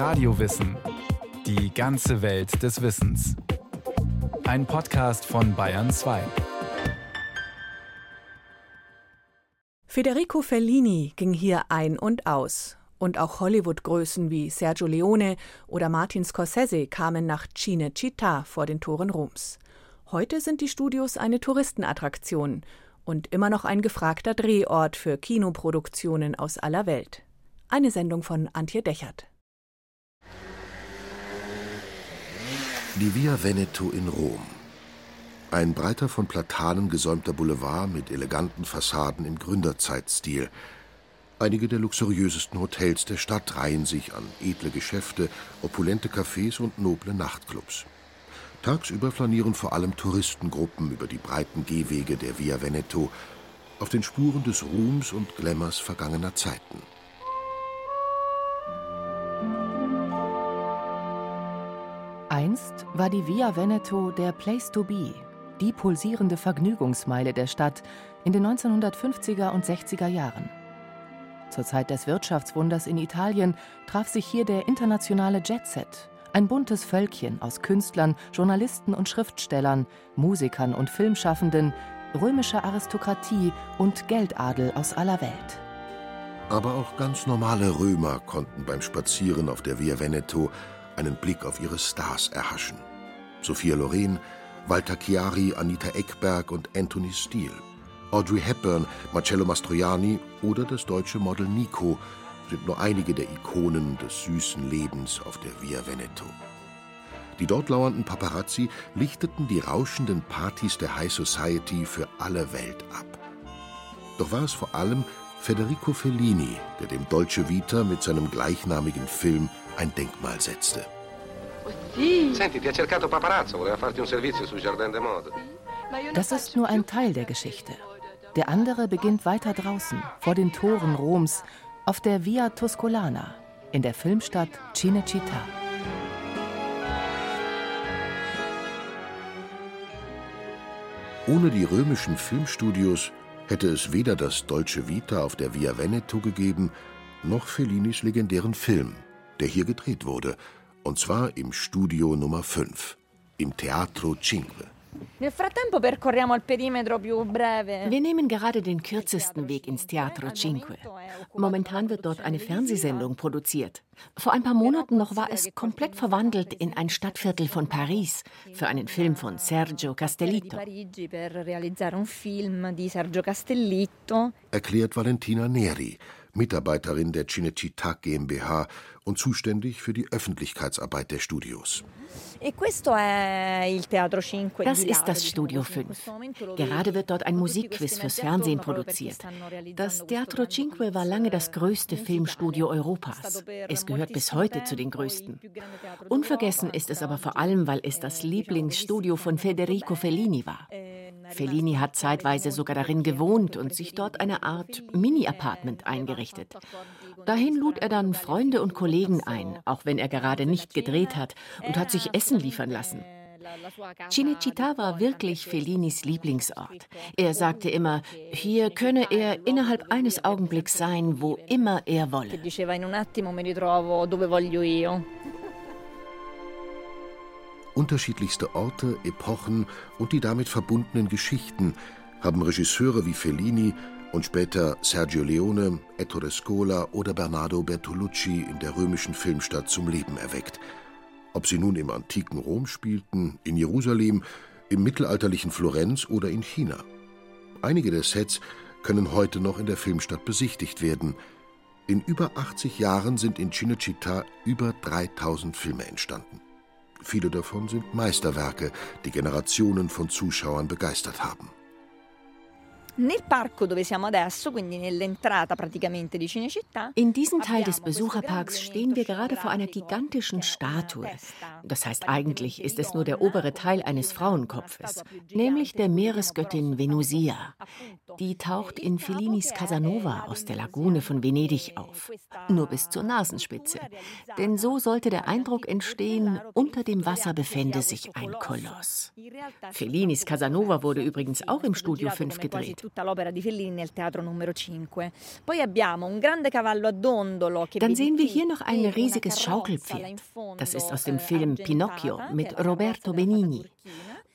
Radiowissen. Die ganze Welt des Wissens. Ein Podcast von Bayern 2. Federico Fellini ging hier ein und aus. Und auch Hollywood-Größen wie Sergio Leone oder Martin Scorsese kamen nach Cinecittà vor den Toren Roms. Heute sind die Studios eine Touristenattraktion und immer noch ein gefragter Drehort für Kinoproduktionen aus aller Welt. Eine Sendung von Antje Dechert. Die Via Veneto in Rom. Ein breiter von Platanen gesäumter Boulevard mit eleganten Fassaden im Gründerzeitstil. Einige der luxuriösesten Hotels der Stadt reihen sich an edle Geschäfte, opulente Cafés und noble Nachtclubs. Tagsüber flanieren vor allem Touristengruppen über die breiten Gehwege der Via Veneto auf den Spuren des Ruhms und Glamours vergangener Zeiten. War die Via Veneto der Place to be, die pulsierende Vergnügungsmeile der Stadt in den 1950er und 60er Jahren. Zur Zeit des Wirtschaftswunders in Italien traf sich hier der internationale Jetset, ein buntes Völkchen aus Künstlern, Journalisten und Schriftstellern, Musikern und Filmschaffenden, römischer Aristokratie und Geldadel aus aller Welt. Aber auch ganz normale Römer konnten beim Spazieren auf der Via Veneto einen Blick auf ihre Stars erhaschen. Sophia Loren, Walter Chiari, Anita Eckberg und Anthony Steele. Audrey Hepburn, Marcello Mastroianni oder das deutsche Model Nico sind nur einige der Ikonen des süßen Lebens auf der Via Veneto. Die dort lauernden Paparazzi lichteten die rauschenden Partys der High Society für alle Welt ab. Doch war es vor allem Federico Fellini, der dem Dolce Vita mit seinem gleichnamigen Film ein Denkmal setzte. Das ist nur ein Teil der Geschichte. Der andere beginnt weiter draußen, vor den Toren Roms, auf der Via Tuscolana, in der Filmstadt Cinecittà. Ohne die römischen Filmstudios hätte es weder das Dolce Vita auf der Via Veneto gegeben, noch Fellinis legendären Film, der hier gedreht wurde, und zwar im Studio Nummer 5, im Teatro Cinque. Wir nehmen gerade den kürzesten Weg ins Teatro Cinque. Momentan wird dort eine Fernsehsendung produziert. Vor ein paar Monaten noch war es komplett verwandelt in ein Stadtviertel von Paris für einen Film von Sergio Castellitto. Erklärt Valentina Neri, Mitarbeiterin der Cinecittà GmbH und zuständig für die Öffentlichkeitsarbeit der Studios. Das ist das Studio 5. Gerade wird dort ein Musikquiz fürs Fernsehen produziert. Das Teatro Cinque war lange das größte Filmstudio Europas. Es gehört bis heute zu den größten. Unvergessen ist es aber vor allem, weil es das Lieblingsstudio von Federico Fellini war. Fellini hat zeitweise sogar darin gewohnt und sich dort eine Art Mini-Apartment eingerichtet. Dahin lud er dann Freunde und Kollegen ein, auch wenn er gerade nicht gedreht hat, und hat sich Essen liefern lassen. Cinecittà war wirklich Fellinis Lieblingsort. Er sagte immer, hier könne er innerhalb eines Augenblicks sein, wo immer er wolle. Unterschiedlichste Orte, Epochen und die damit verbundenen Geschichten haben Regisseure wie Fellini und später Sergio Leone, Ettore Scola oder Bernardo Bertolucci in der römischen Filmstadt zum Leben erweckt. Ob sie nun im antiken Rom spielten, in Jerusalem, im mittelalterlichen Florenz oder in China. Einige der Sets können heute noch in der Filmstadt besichtigt werden. In über 80 Jahren sind in Cinecittà über 3000 Filme entstanden. Viele davon sind Meisterwerke, die Generationen von Zuschauern begeistert haben. In diesem Teil des Besucherparks stehen wir gerade vor einer gigantischen Statue. Das heißt, eigentlich ist es nur der obere Teil eines Frauenkopfes, nämlich der Meeresgöttin Venusia. Die taucht in Fellinis Casanova aus der Lagune von Venedig auf. Nur bis zur Nasenspitze. Denn so sollte der Eindruck entstehen, unter dem Wasser befände sich ein Koloss. Fellinis Casanova wurde übrigens auch im Studio 5 gedreht. Tutta l'opera di Fellini nel Teatro Numero 5. Poi abbiamo un grande cavallo a dondolo Dann sehen wir hier noch ein riesiges Schaukelpferd. Das ist aus dem Film Pinocchio mit Roberto Benigni.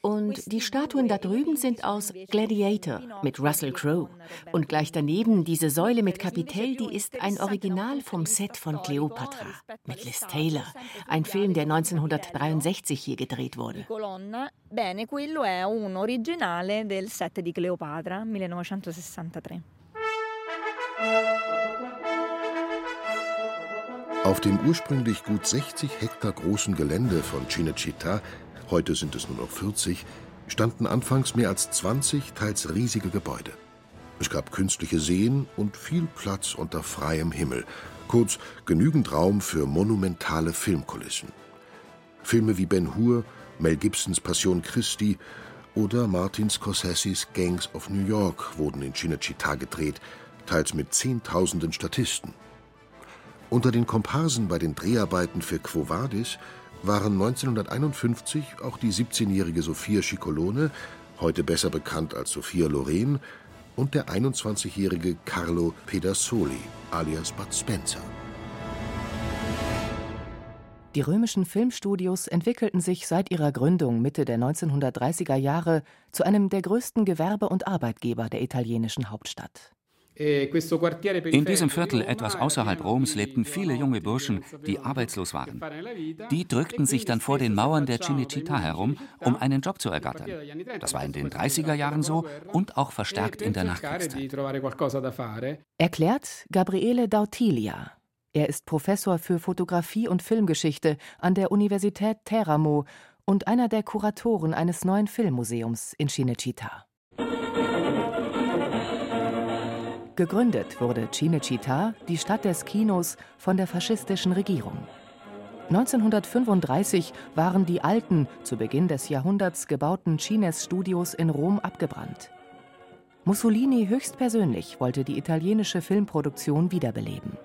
Und die Statuen da drüben sind aus Gladiator mit Russell Crowe. Und gleich daneben diese Säule mit Kapitell, die ist ein Original vom Set von Cleopatra mit Liz Taylor. Ein Film, der 1963 hier gedreht wurde. Bene, quello è un originale del set di Cleopatra 1963. Auf dem ursprünglich gut 60 Hektar großen Gelände von Cinecittà heute sind es nur noch 40, standen anfangs mehr als 20 teils riesige Gebäude. Es gab künstliche Seen und viel Platz unter freiem Himmel, kurz genügend Raum für monumentale Filmkulissen. Filme wie Ben Hur, Mel Gibsons Passion Christi oder Martin Scorseses Gangs of New York wurden in Cinecittà gedreht, teils mit Zehntausenden Statisten. Unter den Komparsen bei den Dreharbeiten für Quo Vadis waren 1951 auch die 17-jährige Sophia Scicolone, heute besser bekannt als Sophia Loren, und der 21-jährige Carlo Pedersoli, alias Bud Spencer. Die römischen Filmstudios entwickelten sich seit ihrer Gründung Mitte der 1930er Jahre zu einem der größten Gewerbe- und Arbeitgeber der italienischen Hauptstadt. E In diesem Viertel etwas außerhalb Roms lebten viele junge Burschen, die arbeitslos waren. Die drückten sich dann vor den Mauern der Cinecittà herum, um einen Job zu ergattern. Das war in den 30er Jahren so und auch verstärkt in der Nachkriegszeit. Erklärt Gabriele Dautilia. Er ist Professor für Fotografie und Filmgeschichte an der Universität Teramo und einer der Kuratoren eines neuen Filmmuseums in Cinecittà. Gegründet wurde Cinecittà, die Stadt des Kinos, von der faschistischen Regierung. 1935 waren die alten, zu Beginn des Jahrhunderts gebauten Cines-Studios in Rom abgebrannt. Mussolini höchstpersönlich wollte die italienische Filmproduktion wiederbeleben.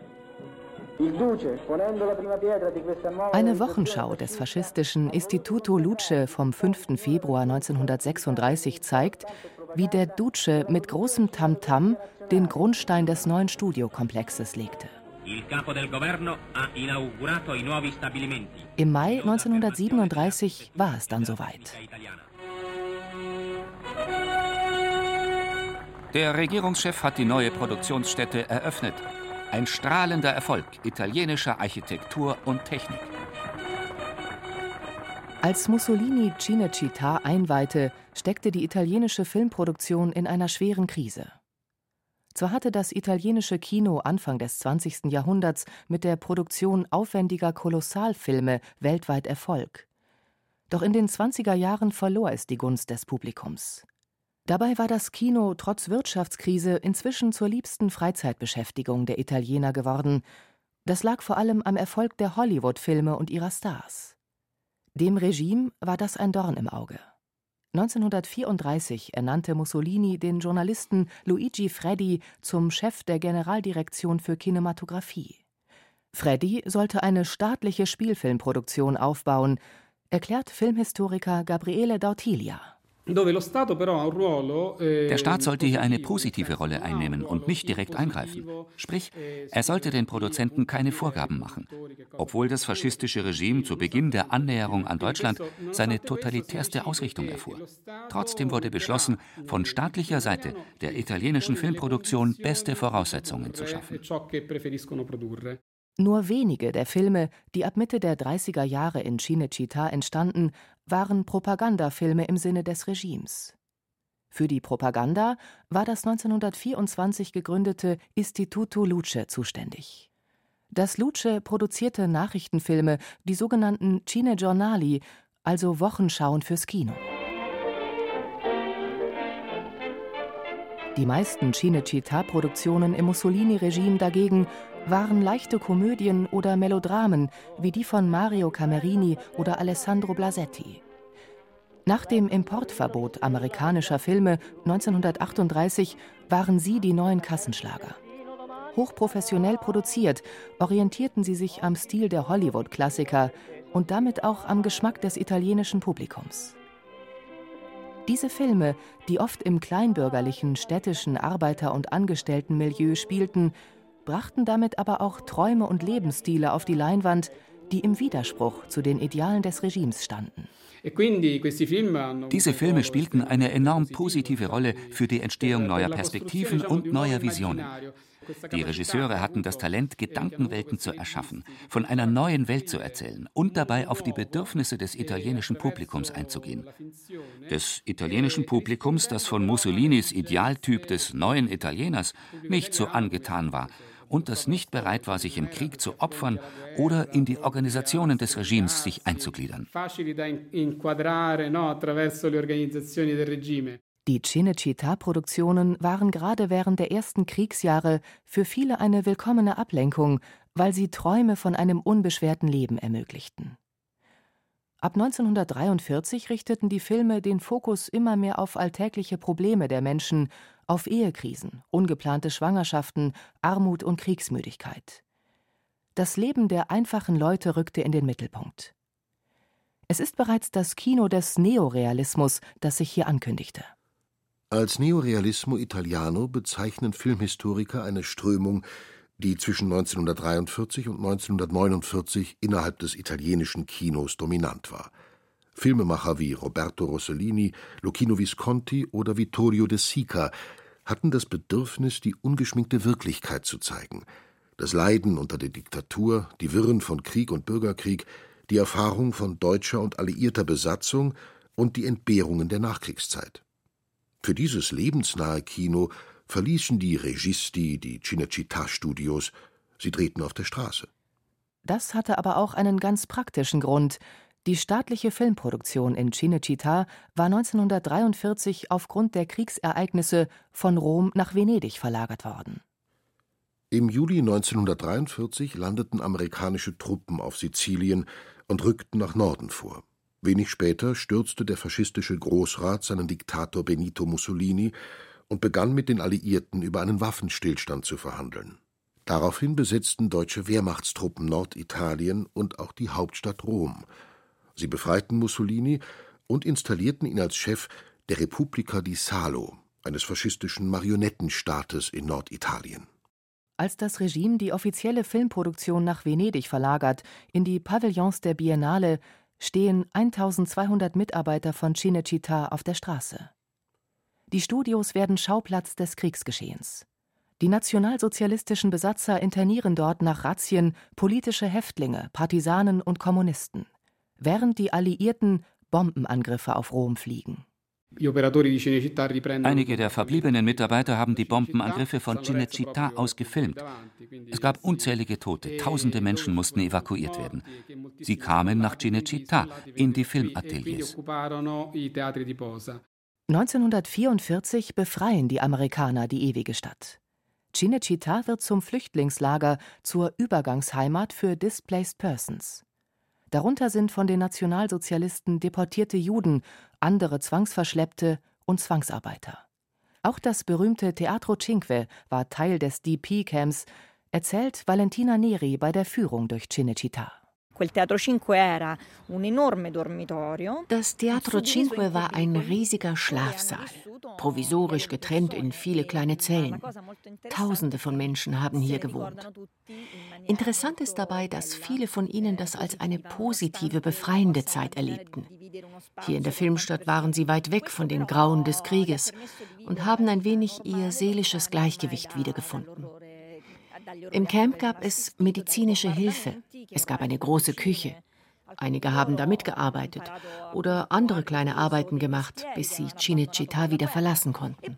Eine Wochenschau des faschistischen Istituto Luce vom 5. Februar 1936 zeigt, wie der Duce mit großem Tamtam -Tam den Grundstein des neuen Studiokomplexes legte. Im Mai 1937 war es dann soweit. Der Regierungschef hat die neue Produktionsstätte eröffnet. Ein strahlender Erfolg italienischer Architektur und Technik. Als Mussolini Cinecittà einweihte, steckte die italienische Filmproduktion in einer schweren Krise. Zwar hatte das italienische Kino Anfang des 20. Jahrhunderts mit der Produktion aufwendiger Kolossalfilme weltweit Erfolg. Doch in den 20er Jahren verlor es die Gunst des Publikums. Dabei war das Kino trotz Wirtschaftskrise inzwischen zur liebsten Freizeitbeschäftigung der Italiener geworden. Das lag vor allem am Erfolg der Hollywood-Filme und ihrer Stars. Dem Regime war das ein Dorn im Auge. 1934 ernannte Mussolini den Journalisten Luigi Freddi zum Chef der Generaldirektion für Kinematografie. Freddi sollte eine staatliche Spielfilmproduktion aufbauen, erklärt Filmhistoriker Gabriele Dautilia. Eh, Der Staat sollte hier eine positive Rolle einnehmen und nicht direkt eingreifen. Sprich, er sollte den Produzenten keine Vorgaben machen. Obwohl das faschistische Regime zu Beginn der Annäherung an Deutschland seine totalitärste Ausrichtung erfuhr. Trotzdem wurde beschlossen, von staatlicher Seite der italienischen Filmproduktion beste Voraussetzungen zu schaffen. Nur wenige der Filme, die ab Mitte der 30er Jahre in Cinecittà entstanden, waren Propagandafilme im Sinne des Regimes. Für die Propaganda war das 1924 gegründete Istituto Luce zuständig. Das Luce produzierte Nachrichtenfilme, die sogenannten Cinegiornali, also Wochenschauen fürs Kino. Die meisten Cinecittà-Produktionen im Mussolini-Regime dagegen waren leichte Komödien oder Melodramen wie die von Mario Camerini oder Alessandro Blasetti. Nach dem Importverbot amerikanischer Filme 1938 waren sie die neuen Kassenschlager. Hochprofessionell produziert, orientierten sie sich am Stil der Hollywood-Klassiker und damit auch am Geschmack des italienischen Publikums. Diese Filme, die oft im kleinbürgerlichen, städtischen Arbeiter- und Angestelltenmilieu spielten, brachten damit aber auch Träume und Lebensstile auf die Leinwand, die im Widerspruch zu den Idealen des Regimes standen. E Diese Filme spielten eine enorm positive Rolle für die Entstehung neuer Perspektiven und neuer Visionen. Die Regisseure hatten das Talent, Gedankenwelten zu erschaffen, von einer neuen Welt zu erzählen und dabei auf die Bedürfnisse des italienischen Publikums einzugehen. Des italienischen Publikums, das von Mussolinis Idealtyp des neuen Italieners nicht so angetan war und das nicht bereit war, sich im Krieg zu opfern oder in die Organisationen des Regimes sich einzugliedern. Die Cinecittà-Produktionen waren gerade während der ersten Kriegsjahre für viele eine willkommene Ablenkung, weil sie Träume von einem unbeschwerten Leben ermöglichten. Ab 1943 richteten die Filme den Fokus immer mehr auf alltägliche Probleme der Menschen auf Ehekrisen, ungeplante Schwangerschaften, Armut und Kriegsmüdigkeit. Das Leben der einfachen Leute rückte in den Mittelpunkt. Es ist bereits das Kino des Neorealismus, das sich hier ankündigte. Als Neorealismo Italiano bezeichnen Filmhistoriker eine Strömung, die zwischen 1943 und 1949 innerhalb des italienischen Kinos dominant war. Filmemacher wie Roberto Rossellini, Lucchino Visconti oder Vittorio De Sica hatten das Bedürfnis, die ungeschminkte Wirklichkeit zu zeigen, das Leiden unter der Diktatur, die Wirren von Krieg und Bürgerkrieg, die Erfahrung von deutscher und alliierter Besatzung und die Entbehrungen der Nachkriegszeit. Für dieses lebensnahe Kino verließen die Registi die Cinecittà-Studios, sie drehten auf der Straße. Das hatte aber auch einen ganz praktischen Grund, die staatliche Filmproduktion in Cinecittà war 1943 aufgrund der Kriegsereignisse von Rom nach Venedig verlagert worden. Im Juli 1943 landeten amerikanische Truppen auf Sizilien und rückten nach Norden vor. Wenig später stürzte der faschistische Großrat seinen Diktator Benito Mussolini und begann mit den Alliierten über einen Waffenstillstand zu verhandeln. Daraufhin besetzten deutsche Wehrmachtstruppen Norditalien und auch die Hauptstadt Rom. Sie befreiten Mussolini und installierten ihn als Chef der Repubblica di Salo, eines faschistischen Marionettenstaates in Norditalien. Als das Regime die offizielle Filmproduktion nach Venedig verlagert, in die Pavillons der Biennale, stehen 1200 Mitarbeiter von Cinecittà auf der Straße. Die Studios werden Schauplatz des Kriegsgeschehens. Die nationalsozialistischen Besatzer internieren dort nach Razzien politische Häftlinge, Partisanen und Kommunisten während die Alliierten Bombenangriffe auf Rom fliegen. Einige der verbliebenen Mitarbeiter haben die Bombenangriffe von Cinecittà aus gefilmt. Es gab unzählige Tote, tausende Menschen mussten evakuiert werden. Sie kamen nach Cinecittà in die Filmateliers. 1944 befreien die Amerikaner die ewige Stadt. Cinecittà wird zum Flüchtlingslager, zur Übergangsheimat für Displaced Persons. Darunter sind von den Nationalsozialisten deportierte Juden, andere Zwangsverschleppte und Zwangsarbeiter. Auch das berühmte Teatro Cinque war Teil des DP-Camps, erzählt Valentina Neri bei der Führung durch Cinecittà. Das Teatro Cinque war ein riesiger Schlafsaal, provisorisch getrennt in viele kleine Zellen. Tausende von Menschen haben hier gewohnt. Interessant ist dabei, dass viele von ihnen das als eine positive, befreiende Zeit erlebten. Hier in der Filmstadt waren sie weit weg von den Grauen des Krieges und haben ein wenig ihr seelisches Gleichgewicht wiedergefunden. Im Camp gab es medizinische Hilfe. Es gab eine große Küche. Einige haben da mitgearbeitet oder andere kleine Arbeiten gemacht, bis sie Cinecittà wieder verlassen konnten.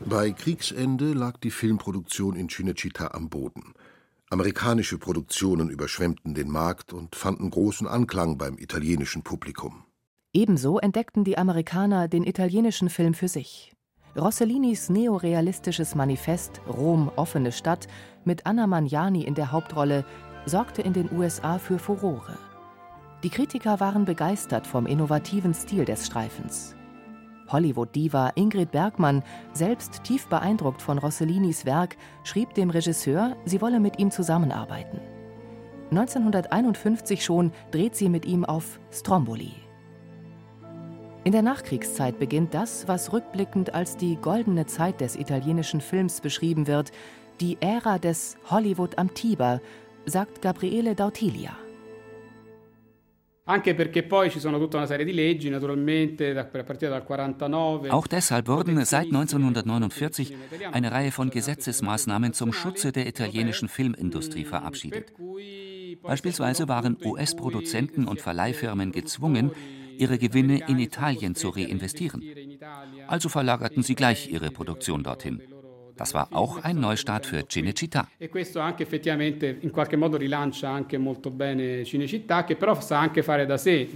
Bei Kriegsende lag die Filmproduktion in Cinecittà am Boden. Amerikanische Produktionen überschwemmten den Markt und fanden großen Anklang beim italienischen Publikum. Ebenso entdeckten die Amerikaner den italienischen Film für sich. Rossellinis neorealistisches Manifest Rom offene Stadt mit Anna Magnani in der Hauptrolle sorgte in den USA für Furore. Die Kritiker waren begeistert vom innovativen Stil des Streifens. Hollywood-Diva Ingrid Bergmann, selbst tief beeindruckt von Rossellinis Werk, schrieb dem Regisseur, sie wolle mit ihm zusammenarbeiten. 1951 schon dreht sie mit ihm auf Stromboli. In der Nachkriegszeit beginnt das, was rückblickend als die goldene Zeit des italienischen Films beschrieben wird, die Ära des Hollywood am Tiber, sagt Gabriele Dautilia. Auch deshalb wurden seit 1949 eine Reihe von Gesetzesmaßnahmen zum Schutze der italienischen Filmindustrie verabschiedet. Beispielsweise waren US-Produzenten und Verleihfirmen gezwungen, ihre Gewinne in Italien zu reinvestieren. Also verlagerten sie gleich ihre Produktion dorthin. Das war auch ein Neustart für Cinecittà. E questo anche effettivamente in qualche modo rilancia anche molto bene Cinecittà, che però sa anche fare da sé.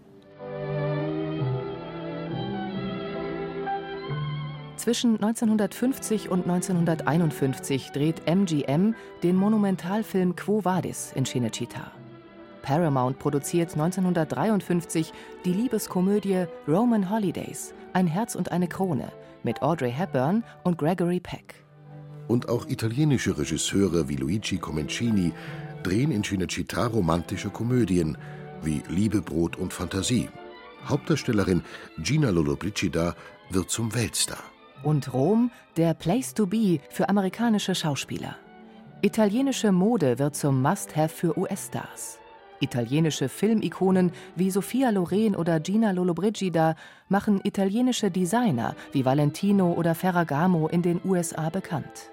Zwischen 1950 und 1951 dreht MGM den Monumentalfilm Quo Vadis in Cinecittà. Paramount produziert 1953 die Liebeskomödie Roman Holidays, Ein Herz und eine Krone mit Audrey Hepburn und Gregory Peck. Und auch italienische Regisseure wie Luigi Comencini drehen in Cinecittà romantische Komödien wie Liebe, Brot und Fantasie. Hauptdarstellerin Gina Lollobrigida wird zum Weltstar. Und Rom der Place to be für amerikanische Schauspieler. Italienische Mode wird zum Must-Have für US-Stars. Italienische Filmikonen wie Sophia Loren oder Gina Lollobrigida machen italienische Designer wie Valentino oder Ferragamo in den USA bekannt.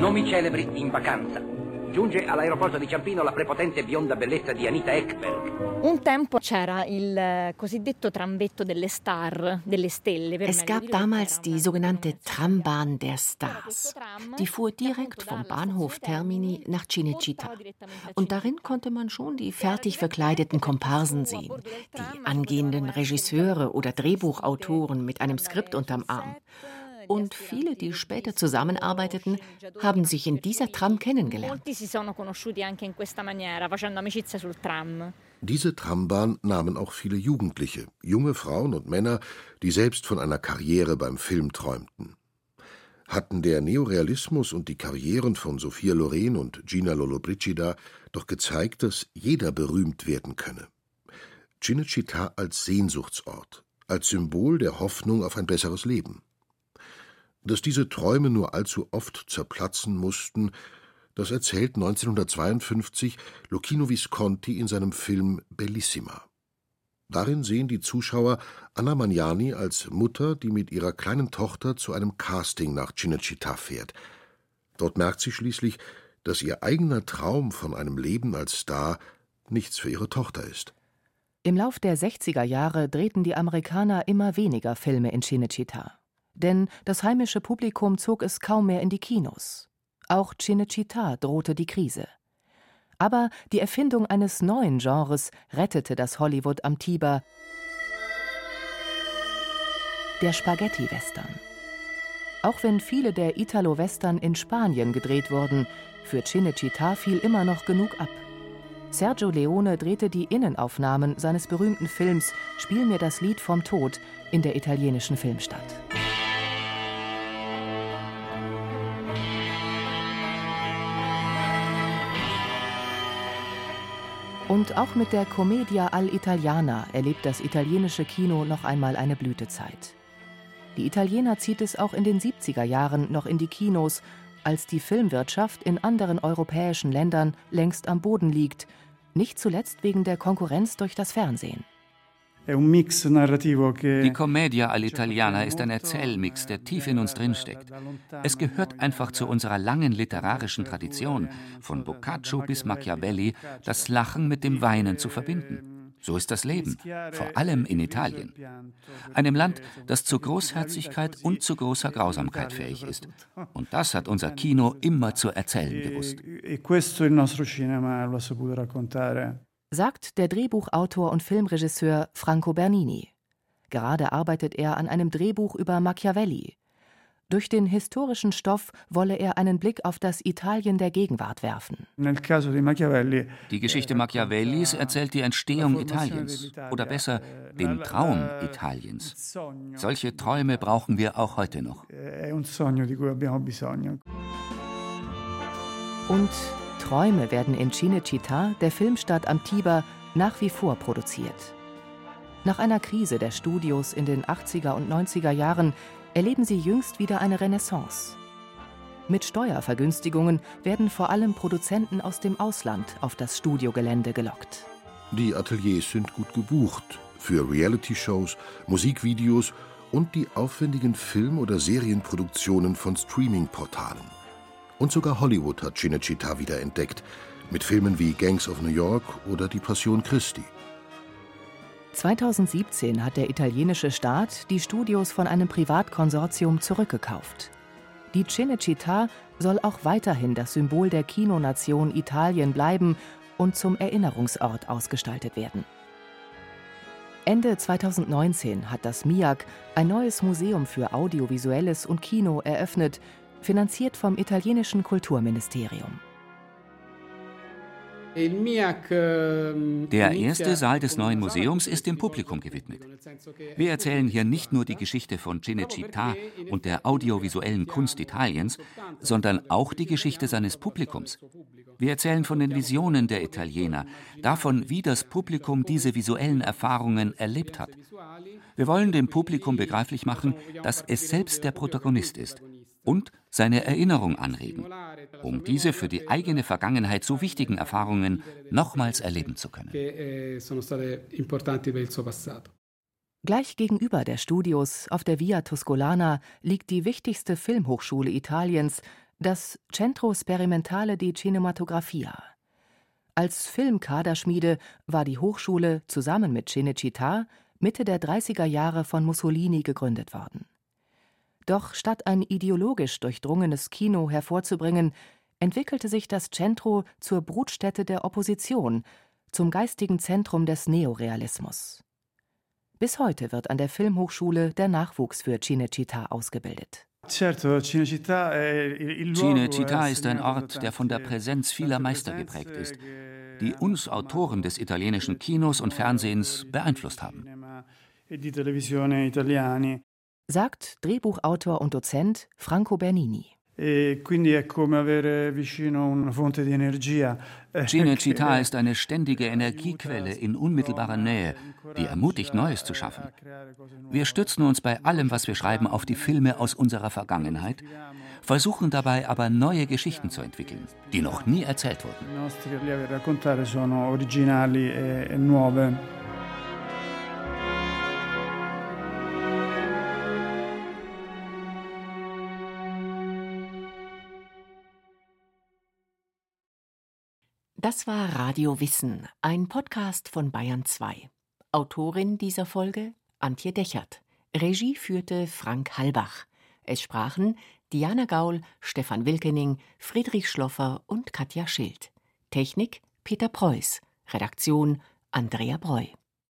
Nomi celebri in vacanza. Giunge all'aeroporto di Ciampino la prepotente bionda bellezza di Anita Ekberg. Un tempo c'era il eh, cosiddetto trambetto delle Star, delle Stelle. Es gab damals die sogenannte Trambahn der Stars. Die fuhr direkt vom Bahnhof Termini nach Cinecittà. Und darin konnte man schon die fertig verkleideten Komparsen sehen, die angehenden Regisseure oder Drehbuchautoren mit einem Skript unterm Arm. Und viele, die später zusammenarbeiteten, haben sich in dieser Tram kennengelernt. Diese Trambahn nahmen auch viele Jugendliche, junge Frauen und Männer, die selbst von einer Karriere beim Film träumten. Hatten der Neorealismus und die Karrieren von Sophia Loren und Gina Lollobrigida doch gezeigt, dass jeder berühmt werden könne. Cinecittà als Sehnsuchtsort, als Symbol der Hoffnung auf ein besseres Leben. Dass diese Träume nur allzu oft zerplatzen mussten, das erzählt 1952 Lucchino Visconti in seinem Film Bellissima. Darin sehen die Zuschauer Anna Magnani als Mutter, die mit ihrer kleinen Tochter zu einem Casting nach Cinecittà fährt. Dort merkt sie schließlich, dass ihr eigener Traum von einem Leben als Star nichts für ihre Tochter ist. Im Lauf der 60er Jahre drehten die Amerikaner immer weniger Filme in Cinecittà denn das heimische Publikum zog es kaum mehr in die Kinos. Auch Cinecittà drohte die Krise. Aber die Erfindung eines neuen Genres rettete das Hollywood am Tiber, der Spaghetti-Western. Auch wenn viele der Italo-Western in Spanien gedreht wurden, für Cinecittà fiel immer noch genug ab. Sergio Leone drehte die Innenaufnahmen seines berühmten Films Spiel mir das Lied vom Tod in der italienischen Filmstadt. Und auch mit der Commedia all'Italiana erlebt das italienische Kino noch einmal eine Blütezeit. Die Italiener zieht es auch in den 70er Jahren noch in die Kinos, als die Filmwirtschaft in anderen europäischen Ländern längst am Boden liegt, nicht zuletzt wegen der Konkurrenz durch das Fernsehen. Die Commedia all'Italiana ist ein Erzählmix, der tief in uns drinsteckt. Es gehört einfach zu unserer langen literarischen Tradition, von Boccaccio bis Machiavelli, das Lachen mit dem Weinen zu verbinden. So ist das Leben, vor allem in Italien. Einem Land, das zu Großherzigkeit und zu großer Grausamkeit fähig ist. Und das hat unser Kino immer zu erzählen gewusst sagt der Drehbuchautor und Filmregisseur Franco Bernini. Gerade arbeitet er an einem Drehbuch über Machiavelli. Durch den historischen Stoff wolle er einen Blick auf das Italien der Gegenwart werfen. Die Geschichte Machiavellis erzählt die Entstehung Italiens oder besser den Traum Italiens. Solche Träume brauchen wir auch heute noch. Und Träume werden in Cinecittà, der Filmstadt am Tiber, nach wie vor produziert. Nach einer Krise der Studios in den 80er und 90er Jahren erleben sie jüngst wieder eine Renaissance. Mit Steuervergünstigungen werden vor allem Produzenten aus dem Ausland auf das Studiogelände gelockt. Die Ateliers sind gut gebucht für Reality-Shows, Musikvideos und die aufwendigen Film- oder Serienproduktionen von Streaming-Portalen. Und sogar Hollywood hat Cinecittà wiederentdeckt, mit Filmen wie Gangs of New York oder Die Passion Christi. 2017 hat der italienische Staat die Studios von einem Privatkonsortium zurückgekauft. Die Cinecittà soll auch weiterhin das Symbol der Kinonation Italien bleiben und zum Erinnerungsort ausgestaltet werden. Ende 2019 hat das MIAG ein neues Museum für Audiovisuelles und Kino eröffnet, finanziert vom italienischen Kulturministerium. Der erste Saal des neuen Museums ist dem Publikum gewidmet. Wir erzählen hier nicht nur die Geschichte von Cinecittà und der audiovisuellen Kunst Italiens, sondern auch die Geschichte seines Publikums. Wir erzählen von den Visionen der Italiener, davon, wie das Publikum diese visuellen Erfahrungen erlebt hat. Wir wollen dem Publikum begreiflich machen, dass es selbst der Protagonist ist und seine Erinnerung anregen, um diese für die eigene Vergangenheit so wichtigen Erfahrungen nochmals erleben zu können. Gleich gegenüber der Studios auf der Via Tuscolana liegt die wichtigste Filmhochschule Italiens, das Centro Sperimentale di Cinematografia. Als Filmkaderschmiede war die Hochschule zusammen mit Cinecittà Mitte der 30er Jahre von Mussolini gegründet worden. Doch statt ein ideologisch durchdrungenes Kino hervorzubringen, entwickelte sich das Centro zur Brutstätte der Opposition, zum geistigen Zentrum des Neorealismus. Bis heute wird an der Filmhochschule der Nachwuchs für Cinecittà ausgebildet. Cinecittà ist ein Ort, der von der Präsenz vieler Meister geprägt ist, die uns Autoren des italienischen Kinos und Fernsehens beeinflusst haben sagt Drehbuchautor und Dozent Franco Bernini. E Cinecittà ist eine ständige Energiequelle in unmittelbarer Nähe, die ermutigt, Neues zu schaffen. Wir stützen uns bei allem, was wir schreiben, auf die Filme aus unserer Vergangenheit, versuchen dabei aber neue Geschichten zu entwickeln, die noch nie erzählt wurden. Das war Radio Wissen, ein Podcast von Bayern 2. Autorin dieser Folge Antje Dechert. Regie führte Frank Halbach. Es sprachen Diana Gaul, Stefan Wilkening, Friedrich Schloffer und Katja Schild. Technik Peter Preuß. Redaktion Andrea Breu.